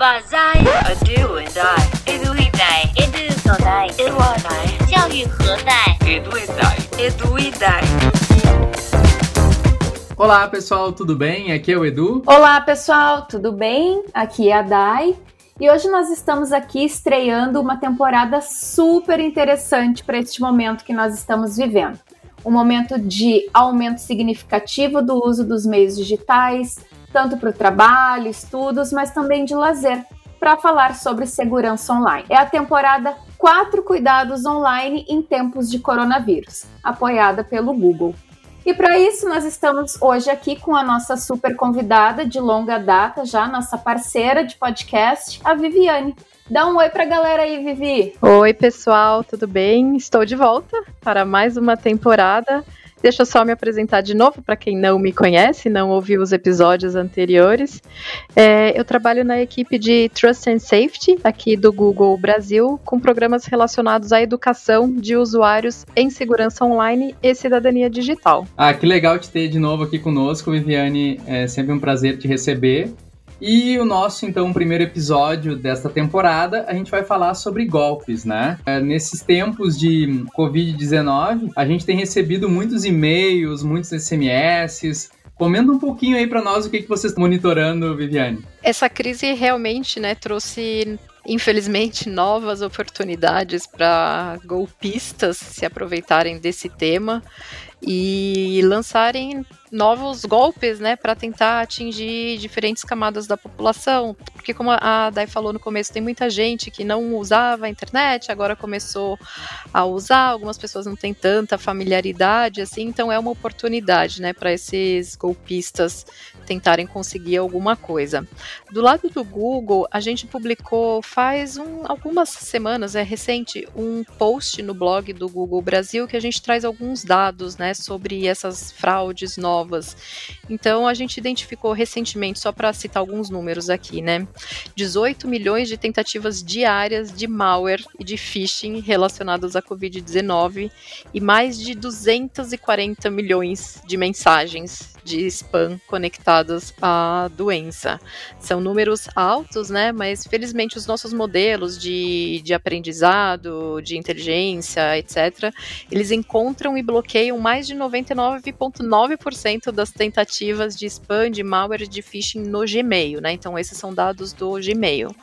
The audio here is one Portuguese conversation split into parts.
把在 a do and I edu e dai edu so dai edu dai 教育何在 edu e dai edu e dai Olá pessoal, tudo bem? Aqui é o Edu. Olá pessoal, tudo bem? Aqui é a Dai. E hoje nós estamos aqui estreando uma temporada super interessante para este momento que nós estamos vivendo. Um momento de aumento significativo do uso dos meios digitais, tanto para o trabalho, estudos, mas também de lazer, para falar sobre segurança online. É a temporada Quatro Cuidados Online em Tempos de Coronavírus, apoiada pelo Google. E para isso, nós estamos hoje aqui com a nossa super convidada de longa data, já nossa parceira de podcast, a Viviane. Dá um oi para a galera aí, Vivi. Oi, pessoal, tudo bem? Estou de volta para mais uma temporada Deixa eu só me apresentar de novo para quem não me conhece, não ouviu os episódios anteriores. É, eu trabalho na equipe de Trust and Safety aqui do Google Brasil, com programas relacionados à educação de usuários em segurança online e cidadania digital. Ah, que legal te ter de novo aqui conosco, Viviane. É sempre um prazer te receber. E o nosso, então, primeiro episódio desta temporada, a gente vai falar sobre golpes, né? É, nesses tempos de Covid-19, a gente tem recebido muitos e-mails, muitos SMS. Comenta um pouquinho aí para nós o que, que vocês estão monitorando, Viviane. Essa crise realmente né, trouxe infelizmente, novas oportunidades para golpistas se aproveitarem desse tema e lançarem novos golpes, né, para tentar atingir diferentes camadas da população. Porque como a Dai falou no começo, tem muita gente que não usava a internet, agora começou a usar, algumas pessoas não têm tanta familiaridade assim, então é uma oportunidade, né, para esses golpistas tentarem conseguir alguma coisa. Do lado do Google, a gente publicou faz um, algumas semanas, é recente, um post no blog do Google Brasil que a gente traz alguns dados, né, sobre essas fraudes novas. Então a gente identificou recentemente, só para citar alguns números aqui, né, 18 milhões de tentativas diárias de malware e de phishing relacionadas à COVID-19 e mais de 240 milhões de mensagens de spam conectadas à doença. São números altos, né? Mas felizmente os nossos modelos de, de aprendizado, de inteligência, etc., eles encontram e bloqueiam mais de 99,9% das tentativas de spam, de malware, de phishing no Gmail, né? Então esses são dados do Gmail.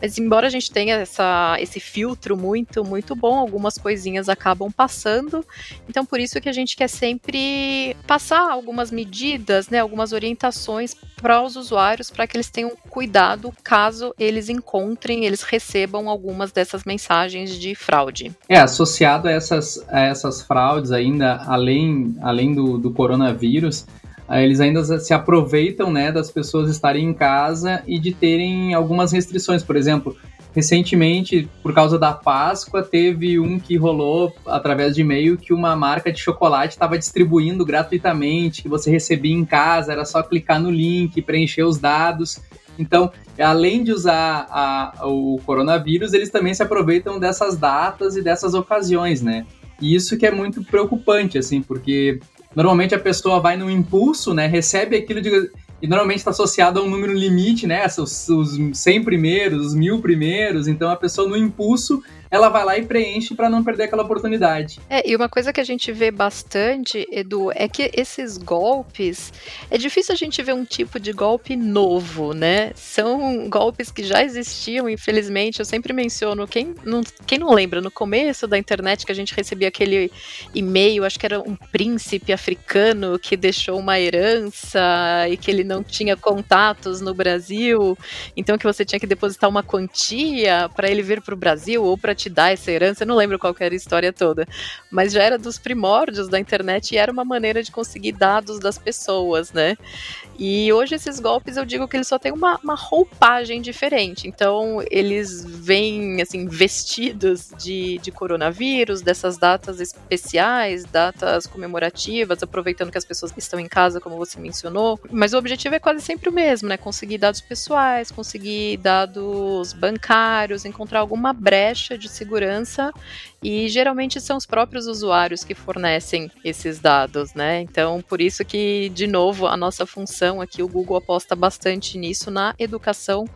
Mas embora a gente tenha essa, esse filtro muito, muito bom, algumas coisinhas acabam passando. Então por isso que a gente quer sempre passar algumas medidas medidas, né, algumas orientações para os usuários para que eles tenham cuidado caso eles encontrem, eles recebam algumas dessas mensagens de fraude. É, associado a essas, a essas fraudes ainda, além, além do, do coronavírus, eh, eles ainda se aproveitam né, das pessoas estarem em casa e de terem algumas restrições. Por exemplo, recentemente, por causa da Páscoa, teve um que rolou através de e-mail que uma marca de chocolate estava distribuindo gratuitamente, que você recebia em casa, era só clicar no link, preencher os dados. Então, além de usar a, o coronavírus, eles também se aproveitam dessas datas e dessas ocasiões, né? E isso que é muito preocupante, assim, porque normalmente a pessoa vai no impulso, né? Recebe aquilo de e normalmente está associado a um número limite, né? Os, os 100 primeiros, os mil primeiros. Então a pessoa no impulso ela vai lá e preenche para não perder aquela oportunidade. É, e uma coisa que a gente vê bastante, Edu, é que esses golpes, é difícil a gente ver um tipo de golpe novo, né? São golpes que já existiam, infelizmente. Eu sempre menciono, quem não, quem não lembra, no começo da internet que a gente recebia aquele e-mail, acho que era um príncipe africano que deixou uma herança e que ele não tinha contatos no Brasil, então que você tinha que depositar uma quantia para ele vir para o Brasil ou para te dar essa herança, eu não lembro qual era a história toda, mas já era dos primórdios da internet e era uma maneira de conseguir dados das pessoas, né? E hoje esses golpes eu digo que eles só têm uma, uma roupagem diferente. Então eles vêm assim vestidos de, de coronavírus, dessas datas especiais, datas comemorativas, aproveitando que as pessoas estão em casa, como você mencionou. Mas o objetivo é quase sempre o mesmo, né? Conseguir dados pessoais, conseguir dados bancários, encontrar alguma brecha de segurança e geralmente são os próprios usuários que fornecem esses dados, né? Então, por isso que, de novo, a nossa função aqui, o Google aposta bastante nisso na educação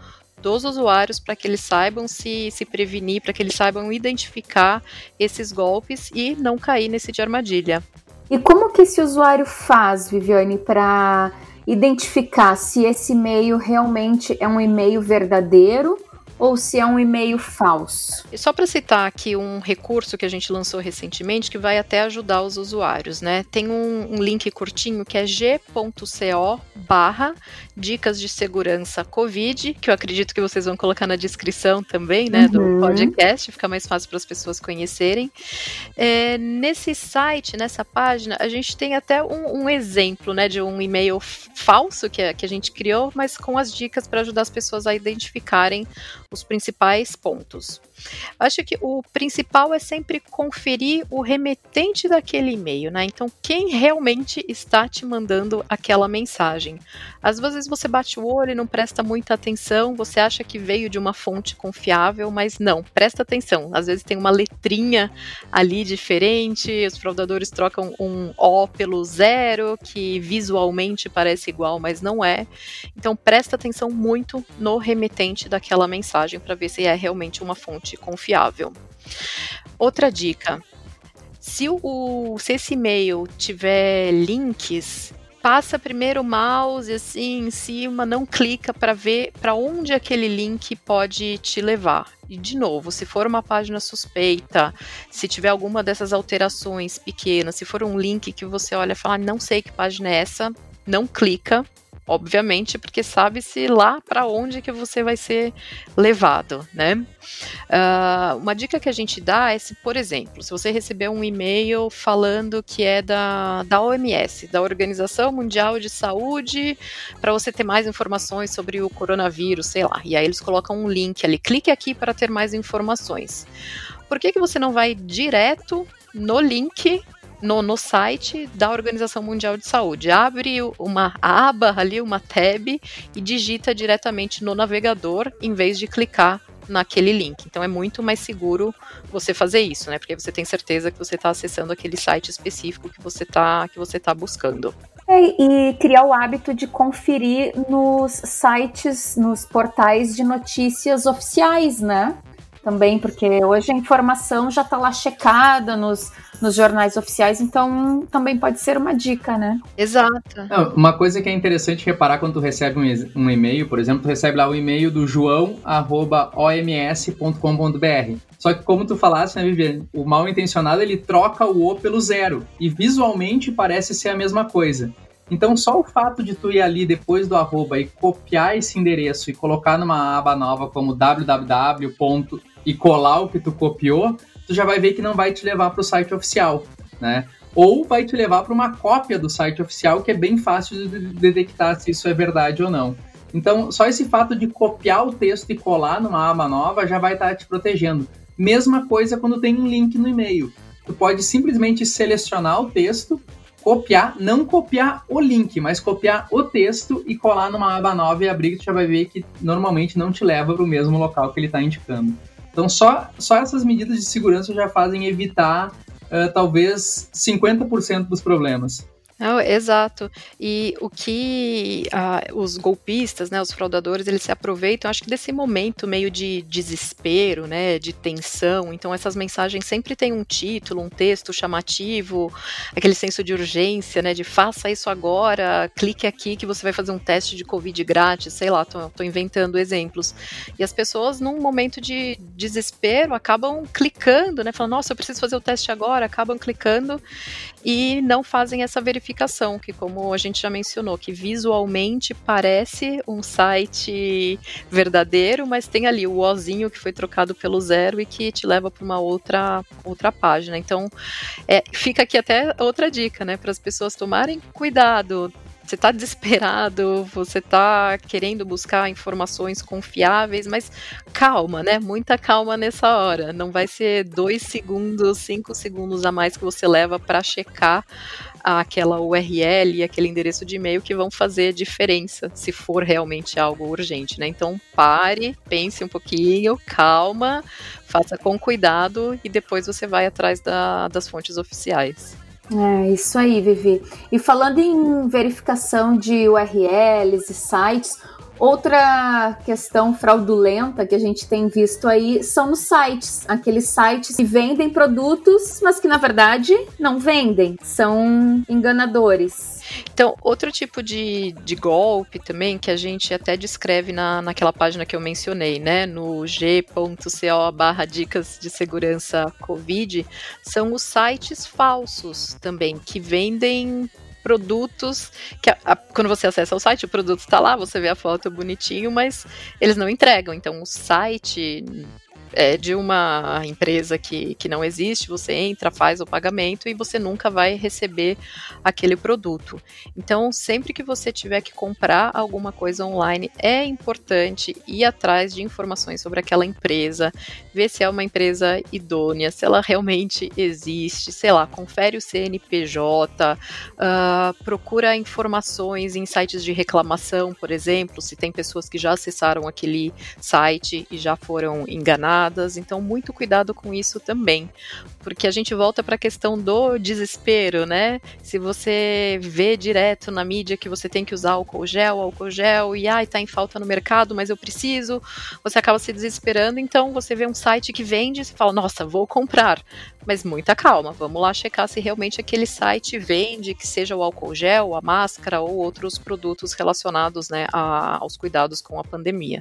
dos usuários para que eles saibam se, se prevenir, para que eles saibam identificar esses golpes e não cair nesse de armadilha. E como que esse usuário faz, Viviane, para identificar se esse e-mail realmente é um e-mail verdadeiro ou se é um e-mail falso. E só para citar aqui um recurso que a gente lançou recentemente que vai até ajudar os usuários, né? Tem um, um link curtinho que é g.co barra dicas de segurança COVID, que eu acredito que vocês vão colocar na descrição também, né, uhum. do podcast, fica mais fácil para as pessoas conhecerem. É, nesse site, nessa página, a gente tem até um, um exemplo, né, de um e-mail falso que, que a gente criou, mas com as dicas para ajudar as pessoas a identificarem os principais pontos. Acho que o principal é sempre conferir o remetente daquele e-mail, né? Então, quem realmente está te mandando aquela mensagem. Às vezes você bate o olho e não presta muita atenção, você acha que veio de uma fonte confiável, mas não, presta atenção. Às vezes tem uma letrinha ali diferente, os fraudadores trocam um O pelo zero, que visualmente parece igual, mas não é. Então, presta atenção muito no remetente daquela mensagem para ver se é realmente uma fonte fonte confiável. Outra dica: se, o, se esse e-mail tiver links, passa primeiro o mouse assim em cima, não clica para ver para onde aquele link pode te levar. E de novo, se for uma página suspeita, se tiver alguma dessas alterações pequenas, se for um link que você olha e fala, ah, não sei que página é essa, não clica, obviamente, porque sabe-se lá para onde que você vai ser levado, né? Uh, uma dica que a gente dá é se, por exemplo, se você receber um e-mail falando que é da, da OMS, da Organização Mundial de Saúde, para você ter mais informações sobre o coronavírus, sei lá, e aí eles colocam um link ali, clique aqui para ter mais informações. Por que, que você não vai direto no link no, no site da Organização Mundial de Saúde. Abre uma aba ali, uma tab, e digita diretamente no navegador, em vez de clicar naquele link. Então é muito mais seguro você fazer isso, né? Porque você tem certeza que você está acessando aquele site específico que você está que você tá buscando. É, e criar o hábito de conferir nos sites, nos portais de notícias oficiais, né? Também, porque hoje a informação já está lá checada nos, nos jornais oficiais, então também pode ser uma dica, né? Exato. Não, uma coisa que é interessante reparar quando tu recebe um, um e-mail, por exemplo, tu recebe lá o e-mail do joão@oms.com.br. Só que como tu falaste, né, Viviane, o mal intencionado ele troca o O pelo zero e visualmente parece ser a mesma coisa. Então, só o fato de tu ir ali depois do arroba e copiar esse endereço e colocar numa aba nova como www e colar o que tu copiou, tu já vai ver que não vai te levar para o site oficial, né? Ou vai te levar para uma cópia do site oficial que é bem fácil de detectar se isso é verdade ou não. Então, só esse fato de copiar o texto e colar numa aba nova já vai estar tá te protegendo. Mesma coisa quando tem um link no e-mail. Tu pode simplesmente selecionar o texto, copiar, não copiar o link, mas copiar o texto e colar numa aba nova e abrir, tu já vai ver que normalmente não te leva para o mesmo local que ele está indicando. Então, só, só essas medidas de segurança já fazem evitar uh, talvez 50% dos problemas. Não, exato. E o que ah, os golpistas, né, os fraudadores, eles se aproveitam, acho que desse momento meio de desespero, né, de tensão. Então essas mensagens sempre têm um título, um texto chamativo, aquele senso de urgência, né, de faça isso agora, clique aqui que você vai fazer um teste de covid grátis, sei lá, tô inventando exemplos. E as pessoas num momento de desespero acabam clicando, né, falando, nossa, eu preciso fazer o teste agora, acabam clicando e não fazem essa verificação, que como a gente já mencionou, que visualmente parece um site verdadeiro, mas tem ali o ozinho que foi trocado pelo zero e que te leva para uma outra outra página. Então, é, fica aqui até outra dica, né, para as pessoas tomarem cuidado, você está desesperado, você está querendo buscar informações confiáveis, mas calma, né? Muita calma nessa hora. Não vai ser dois segundos, cinco segundos a mais que você leva para checar aquela URL aquele endereço de e-mail que vão fazer diferença se for realmente algo urgente, né? Então pare, pense um pouquinho, calma, faça com cuidado e depois você vai atrás da, das fontes oficiais. É isso aí, Vivi. E falando em verificação de URLs e sites, Outra questão fraudulenta que a gente tem visto aí são os sites, aqueles sites que vendem produtos, mas que na verdade não vendem, são enganadores. Então, outro tipo de, de golpe também, que a gente até descreve na, naquela página que eu mencionei, né, no g.co barra dicas de segurança Covid, são os sites falsos também, que vendem produtos que a, a, quando você acessa o site, o produto está lá, você vê a foto bonitinho, mas eles não entregam. Então o site é, de uma empresa que, que não existe, você entra, faz o pagamento e você nunca vai receber aquele produto. Então, sempre que você tiver que comprar alguma coisa online, é importante ir atrás de informações sobre aquela empresa, ver se é uma empresa idônea, se ela realmente existe, sei lá, confere o CNPJ, uh, ah, procura informações em sites de reclamação, por exemplo, se tem pessoas que já acessaram aquele site e já foram enganadas então muito cuidado com isso também, porque a gente volta para a questão do desespero, né? Se você vê direto na mídia que você tem que usar álcool gel, álcool gel, e ai, tá em falta no mercado, mas eu preciso, você acaba se desesperando, então você vê um site que vende e fala, nossa, vou comprar. Mas muita calma, vamos lá checar se realmente aquele site vende, que seja o álcool gel, a máscara ou outros produtos relacionados né, a, aos cuidados com a pandemia.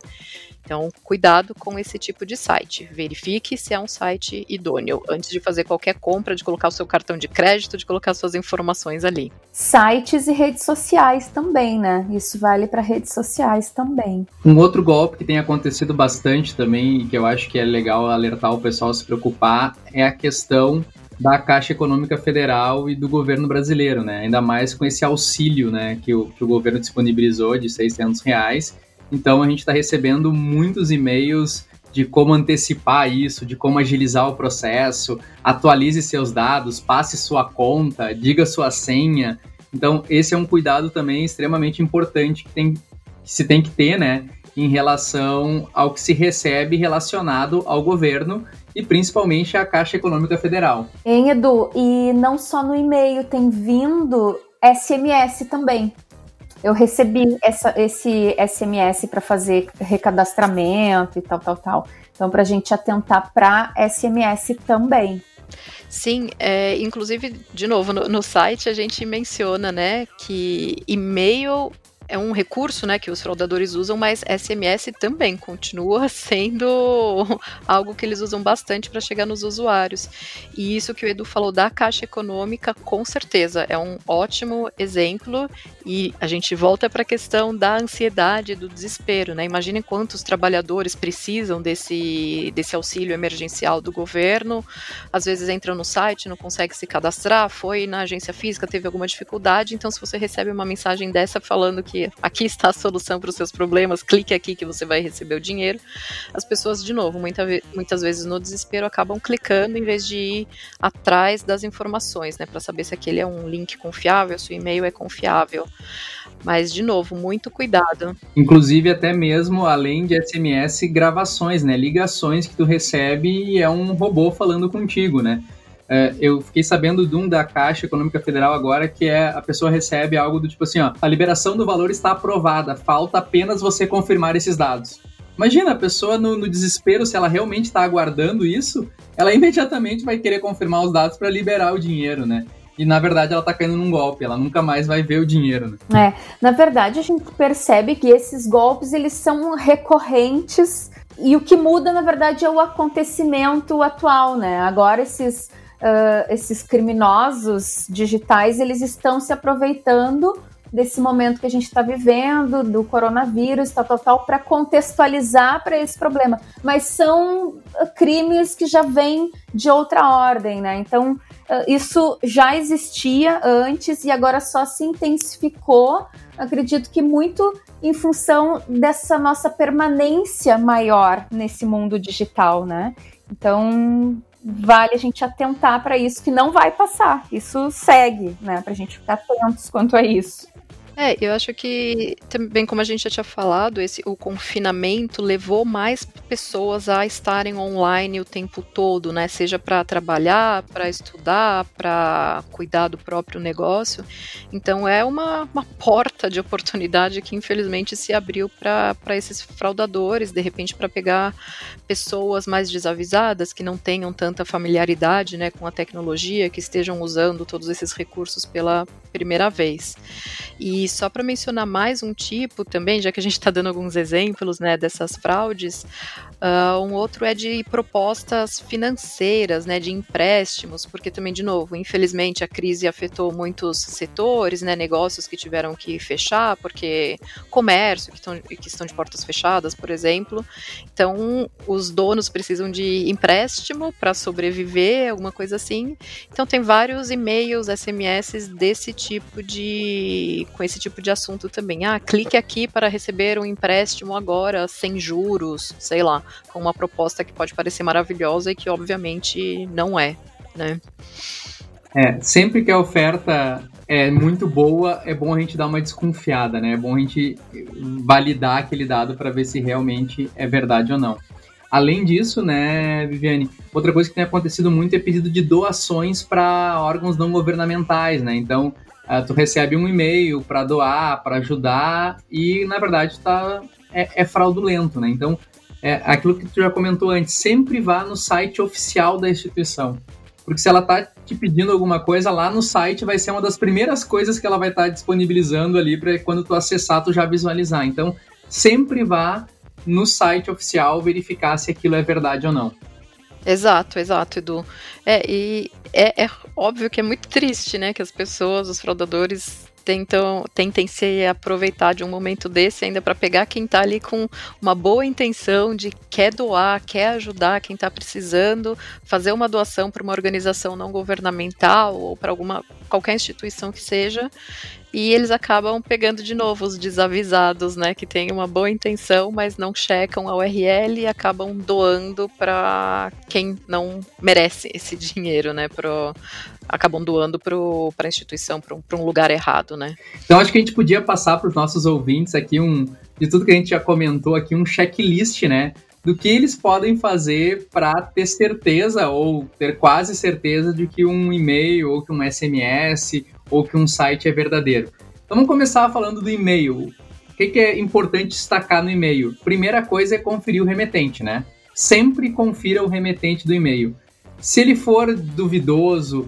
Então, cuidado com esse tipo de site. Verifique se é um site idôneo antes de fazer qualquer compra, de colocar o seu cartão de crédito, de colocar suas informações ali. Sites e redes sociais também, né? Isso vale para redes sociais também. Um outro golpe que tem acontecido bastante também, e que eu acho que é legal alertar o pessoal a se preocupar, é a questão da Caixa Econômica Federal e do governo brasileiro, né? Ainda mais com esse auxílio, né, que o, que o governo disponibilizou de 600 reais então a gente está recebendo muitos e-mails de como antecipar isso, de como agilizar o processo, atualize seus dados, passe sua conta, diga sua senha. Então esse é um cuidado também extremamente importante que, tem, que se tem que ter, né, em relação ao que se recebe relacionado ao governo e principalmente à Caixa Econômica Federal. Hein, Edu? E não só no e-mail, tem vindo SMS também eu recebi essa, esse SMS para fazer recadastramento e tal, tal, tal. Então, para a gente atentar para SMS também. Sim, é, inclusive, de novo, no, no, site a gente menciona, né, que e-mail é um recurso né, que os fraudadores usam, mas SMS também continua sendo algo que eles usam bastante para chegar nos usuários. E isso que o Edu falou da Caixa Econômica, com certeza, é um ótimo exemplo. E a gente volta para a questão da ansiedade, do desespero. Né? Imaginem quantos trabalhadores precisam desse, desse auxílio emergencial do governo. Às vezes entram no site, não consegue se cadastrar, foi na agência física, teve alguma dificuldade. Então, se você recebe uma mensagem dessa falando que aqui está a solução para os seus problemas, clique aqui que você vai receber o dinheiro. As pessoas, de novo, muita, muitas vezes no desespero acabam clicando em vez de ir atrás das informações, né, para saber se aquele é um link confiável, se o e-mail é confiável. Mas, de novo, muito cuidado. Inclusive, até mesmo, além de SMS, gravações, né? Ligações que tu recebe e é um robô falando contigo, né? É, eu fiquei sabendo de um da Caixa Econômica Federal agora, que é a pessoa recebe algo do tipo assim, ó, a liberação do valor está aprovada, falta apenas você confirmar esses dados. Imagina, a pessoa no, no desespero, se ela realmente está aguardando isso, ela imediatamente vai querer confirmar os dados para liberar o dinheiro, né? E na verdade ela está caindo num golpe, ela nunca mais vai ver o dinheiro, né? É, na verdade a gente percebe que esses golpes eles são recorrentes e o que muda na verdade é o acontecimento atual, né? Agora esses uh, esses criminosos digitais eles estão se aproveitando desse momento que a gente está vivendo, do coronavírus, tal, tal, tal, para contextualizar para esse problema. Mas são crimes que já vêm de outra ordem, né? Então, isso já existia antes e agora só se intensificou. Acredito que muito em função dessa nossa permanência maior nesse mundo digital, né? Então, vale a gente atentar para isso que não vai passar. Isso segue, né? Para a gente ficar atentos quanto a isso. É, eu acho que também como a gente já tinha falado, esse o confinamento levou mais pessoas a estarem online o tempo todo, né? Seja para trabalhar, para estudar, para cuidar do próprio negócio. Então é uma, uma porta de oportunidade que infelizmente se abriu para esses fraudadores, de repente para pegar pessoas mais desavisadas que não tenham tanta familiaridade, né, com a tecnologia, que estejam usando todos esses recursos pela primeira vez. E só para mencionar mais um tipo também, já que a gente está dando alguns exemplos né, dessas fraudes, uh, um outro é de propostas financeiras, né, de empréstimos, porque também, de novo, infelizmente a crise afetou muitos setores, né, negócios que tiveram que fechar, porque comércio, que, tão, que estão de portas fechadas, por exemplo. Então, os donos precisam de empréstimo para sobreviver, alguma coisa assim. Então, tem vários e-mails, SMS desse tipo de. com esse tipo de assunto também. Ah, clique aqui para receber um empréstimo agora, sem juros, sei lá, com uma proposta que pode parecer maravilhosa e que obviamente não é, né? É, sempre que a oferta é muito boa, é bom a gente dar uma desconfiada, né? É bom a gente validar aquele dado para ver se realmente é verdade ou não. Além disso, né, Viviane, outra coisa que tem acontecido muito é pedido de doações para órgãos não governamentais, né? Então, uh, tu recebe um e-mail para doar, para ajudar, e na verdade tá, é, é fraudulento, né? Então, é aquilo que tu já comentou antes, sempre vá no site oficial da instituição. Porque se ela tá te pedindo alguma coisa, lá no site vai ser uma das primeiras coisas que ela vai estar tá disponibilizando ali para quando tu acessar, tu já visualizar. Então, sempre vá no site oficial verificar se aquilo é verdade ou não. Exato, exato, Edu. É, e é, é óbvio que é muito triste, né, que as pessoas, os fraudadores tentam, tentem se aproveitar de um momento desse ainda para pegar quem está ali com uma boa intenção de quer doar, quer ajudar quem está precisando, fazer uma doação para uma organização não governamental ou para alguma qualquer instituição que seja, e eles acabam pegando de novo os desavisados, né, que têm uma boa intenção, mas não checam a URL e acabam doando para quem não merece esse dinheiro, né, pro, acabam doando para a instituição, para um, um lugar errado, né. Então acho que a gente podia passar para os nossos ouvintes aqui um de tudo que a gente já comentou aqui um checklist, né, do que eles podem fazer para ter certeza ou ter quase certeza de que um e-mail ou que um SMS ou que um site é verdadeiro. Então vamos começar falando do e-mail. O que, que é importante destacar no e-mail? Primeira coisa é conferir o remetente, né? Sempre confira o remetente do e-mail. Se ele for duvidoso,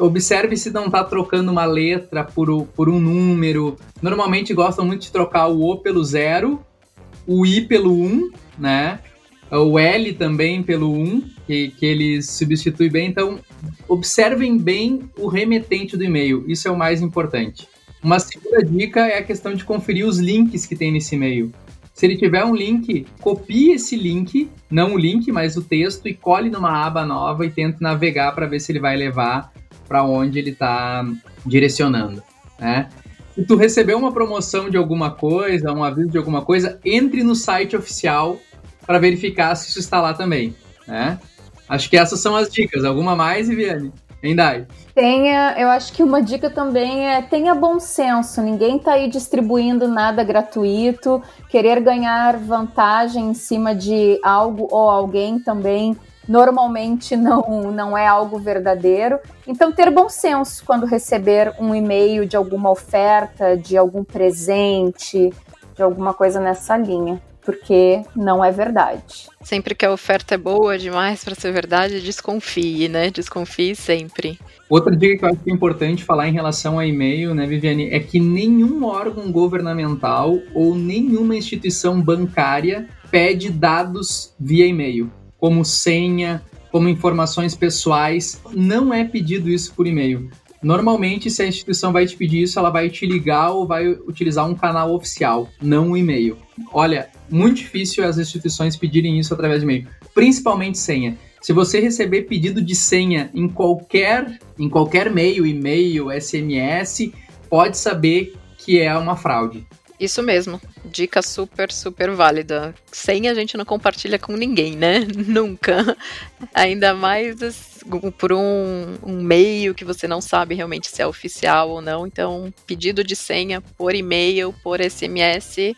observe se não está trocando uma letra por, por um número. Normalmente gostam muito de trocar o O pelo zero, o I pelo 1, um, né? O L também pelo 1, que, que ele substitui bem. Então, observem bem o remetente do e-mail. Isso é o mais importante. Uma segunda dica é a questão de conferir os links que tem nesse e-mail. Se ele tiver um link, copie esse link, não o link, mas o texto, e cole numa aba nova e tente navegar para ver se ele vai levar para onde ele está direcionando. Né? Se tu recebeu uma promoção de alguma coisa, um aviso de alguma coisa, entre no site oficial para verificar se isso está lá também. Né? Acho que essas são as dicas. Alguma mais, Viviane? Dai. Tenha, eu acho que uma dica também é tenha bom senso. Ninguém está aí distribuindo nada gratuito. Querer ganhar vantagem em cima de algo ou alguém também normalmente não, não é algo verdadeiro. Então, ter bom senso quando receber um e-mail de alguma oferta, de algum presente, de alguma coisa nessa linha porque não é verdade. Sempre que a oferta é boa demais para ser verdade, desconfie, né? Desconfie sempre. Outra dica que eu acho que é importante falar em relação a e-mail, né, Viviane, é que nenhum órgão governamental ou nenhuma instituição bancária pede dados via e-mail, como senha, como informações pessoais. Não é pedido isso por e-mail. Normalmente, se a instituição vai te pedir isso, ela vai te ligar ou vai utilizar um canal oficial, não um e-mail. Olha, muito difícil as instituições pedirem isso através de e-mail, principalmente senha. Se você receber pedido de senha em qualquer, em qualquer meio, e-mail, SMS, pode saber que é uma fraude. Isso mesmo. Dica super, super válida. Sem a gente não compartilha com ninguém, né? Nunca. Ainda mais por um, um meio que você não sabe realmente se é oficial ou não. Então, pedido de senha por e-mail, por SMS,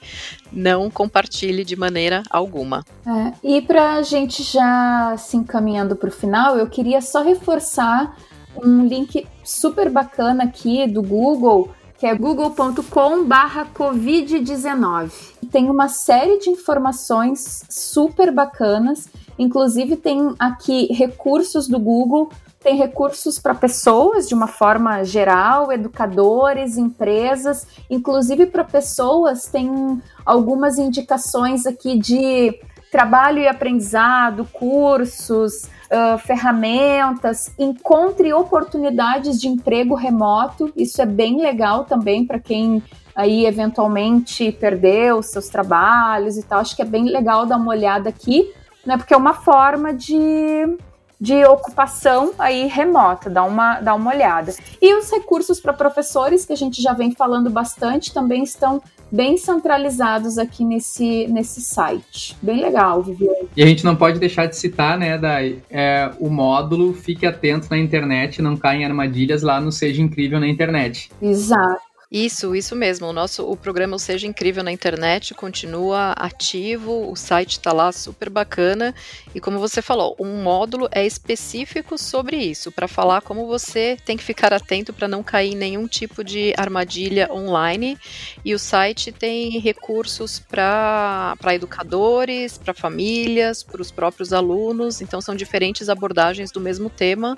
não compartilhe de maneira alguma. É, e para a gente já se encaminhando para o final, eu queria só reforçar um link super bacana aqui do Google que é google.com/covid19. Tem uma série de informações super bacanas, inclusive tem aqui recursos do Google, tem recursos para pessoas de uma forma geral, educadores, empresas, inclusive para pessoas tem algumas indicações aqui de trabalho e aprendizado, cursos, uh, ferramentas, encontre oportunidades de emprego remoto. Isso é bem legal também para quem aí eventualmente perdeu seus trabalhos e tal. Acho que é bem legal dar uma olhada aqui, né? Porque é uma forma de de ocupação aí remota, dá uma, dá uma olhada. E os recursos para professores, que a gente já vem falando bastante, também estão bem centralizados aqui nesse, nesse site. Bem legal, Viviane. E a gente não pode deixar de citar, né, Dai, é, o módulo Fique Atento na Internet, não caia em armadilhas lá no Seja Incrível na Internet. Exato. Isso, isso mesmo. O nosso o programa Seja Incrível na internet continua ativo, o site está lá super bacana e como você falou, um módulo é específico sobre isso, para falar como você tem que ficar atento para não cair em nenhum tipo de armadilha online. E o site tem recursos para educadores, para famílias, para os próprios alunos, então são diferentes abordagens do mesmo tema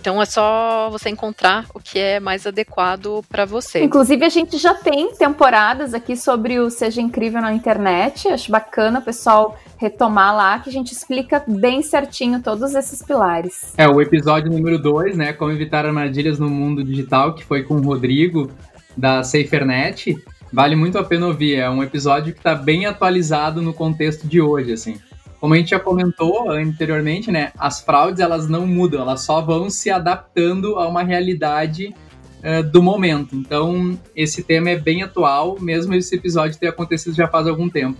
então é só você encontrar o que é mais adequado para você. Inclusive, a gente já tem temporadas aqui sobre o Seja Incrível na internet. Acho bacana o pessoal retomar lá, que a gente explica bem certinho todos esses pilares. É, o episódio número 2, né? Como evitar armadilhas no mundo digital, que foi com o Rodrigo, da SaferNet. Vale muito a pena ouvir. É um episódio que está bem atualizado no contexto de hoje, assim como a gente já comentou anteriormente, né, as fraudes elas não mudam, elas só vão se adaptando a uma realidade uh, do momento. Então, esse tema é bem atual, mesmo esse episódio ter acontecido já faz algum tempo.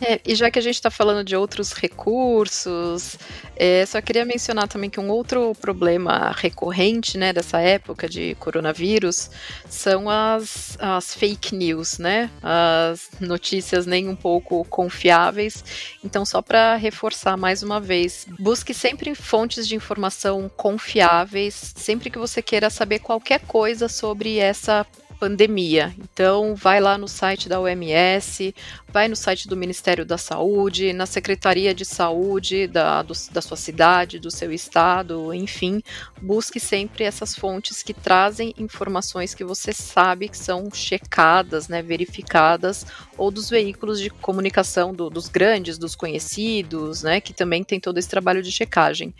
É, e já que a gente está falando de outros recursos, é, só queria mencionar também que um outro problema recorrente né, dessa época de coronavírus são as, as fake news, né? As notícias nem um pouco confiáveis. Então, só para reforçar mais uma vez, busque sempre fontes de informação confiáveis, sempre que você queira saber qualquer coisa sobre essa pandemia. Então, vai lá no site da OMS, vai no site do Ministério da Saúde, na Secretaria de Saúde da, do, da sua cidade, do seu estado, enfim, busque sempre essas fontes que trazem informações que você sabe que são checadas, né, verificadas, ou dos veículos de comunicação do, dos grandes, dos conhecidos, né, que também tem todo esse trabalho de checagem.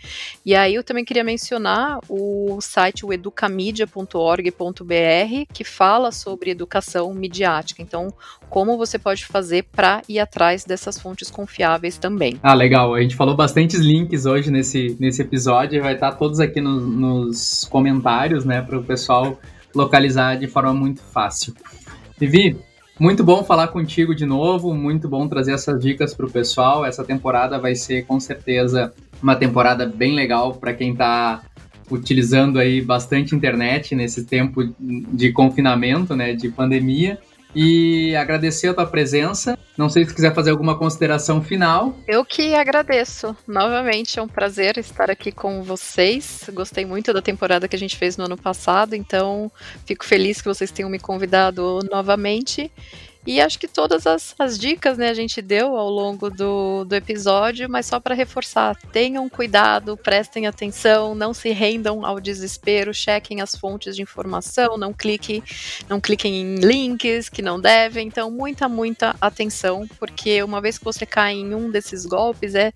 E aí eu também queria mencionar o site o educamedia.org.br, que fala sobre educação midiática. Então, como você pode fazer para ir atrás dessas fontes confiáveis também. Ah, legal. A gente falou bastantes links hoje nesse, nesse episódio, vai estar todos aqui no, nos comentários, né, para o pessoal localizar de forma muito fácil. Vivi, muito bom falar contigo de novo, muito bom trazer essas dicas para o pessoal. Essa temporada vai ser com certeza uma temporada bem legal para quem está utilizando aí bastante internet nesse tempo de confinamento, né, de pandemia e agradecer a tua presença. Não sei se quiser fazer alguma consideração final. Eu que agradeço. Novamente, é um prazer estar aqui com vocês. Gostei muito da temporada que a gente fez no ano passado, então fico feliz que vocês tenham me convidado novamente. E acho que todas as, as dicas né, a gente deu ao longo do, do episódio, mas só para reforçar: tenham cuidado, prestem atenção, não se rendam ao desespero, chequem as fontes de informação, não cliquem, não cliquem em links que não devem. Então, muita, muita atenção, porque uma vez que você cai em um desses golpes, é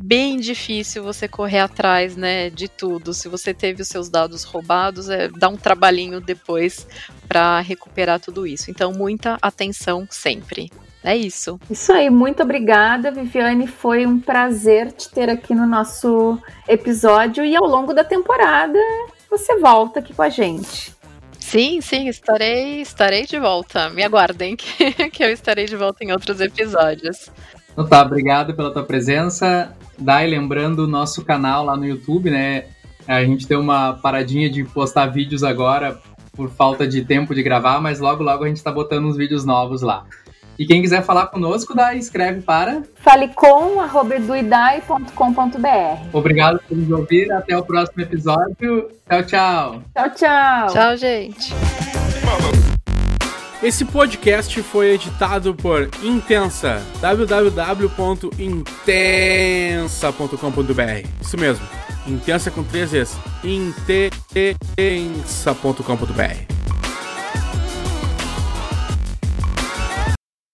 bem difícil você correr atrás né, de tudo. Se você teve os seus dados roubados, é, dá um trabalhinho depois para recuperar tudo isso. Então, muita atenção sempre. É isso. Isso aí, muito obrigada, Viviane. Foi um prazer te ter aqui no nosso episódio e ao longo da temporada você volta aqui com a gente. Sim, sim, estarei, estarei de volta. Me aguardem que, que eu estarei de volta em outros episódios. Então tá, obrigado pela tua presença. Dai, lembrando o nosso canal lá no YouTube, né? A gente deu uma paradinha de postar vídeos agora por falta de tempo de gravar, mas logo logo a gente tá botando uns vídeos novos lá. E quem quiser falar conosco, dá, escreve para falecom.com.br. Obrigado por nos ouvir. Até o próximo episódio. Tchau, tchau. Tchau, tchau. Tchau, gente. Esse podcast foi editado por Intensa, www.intensa.com.br. Isso mesmo, Intensa com três vezes, intensa.com.br.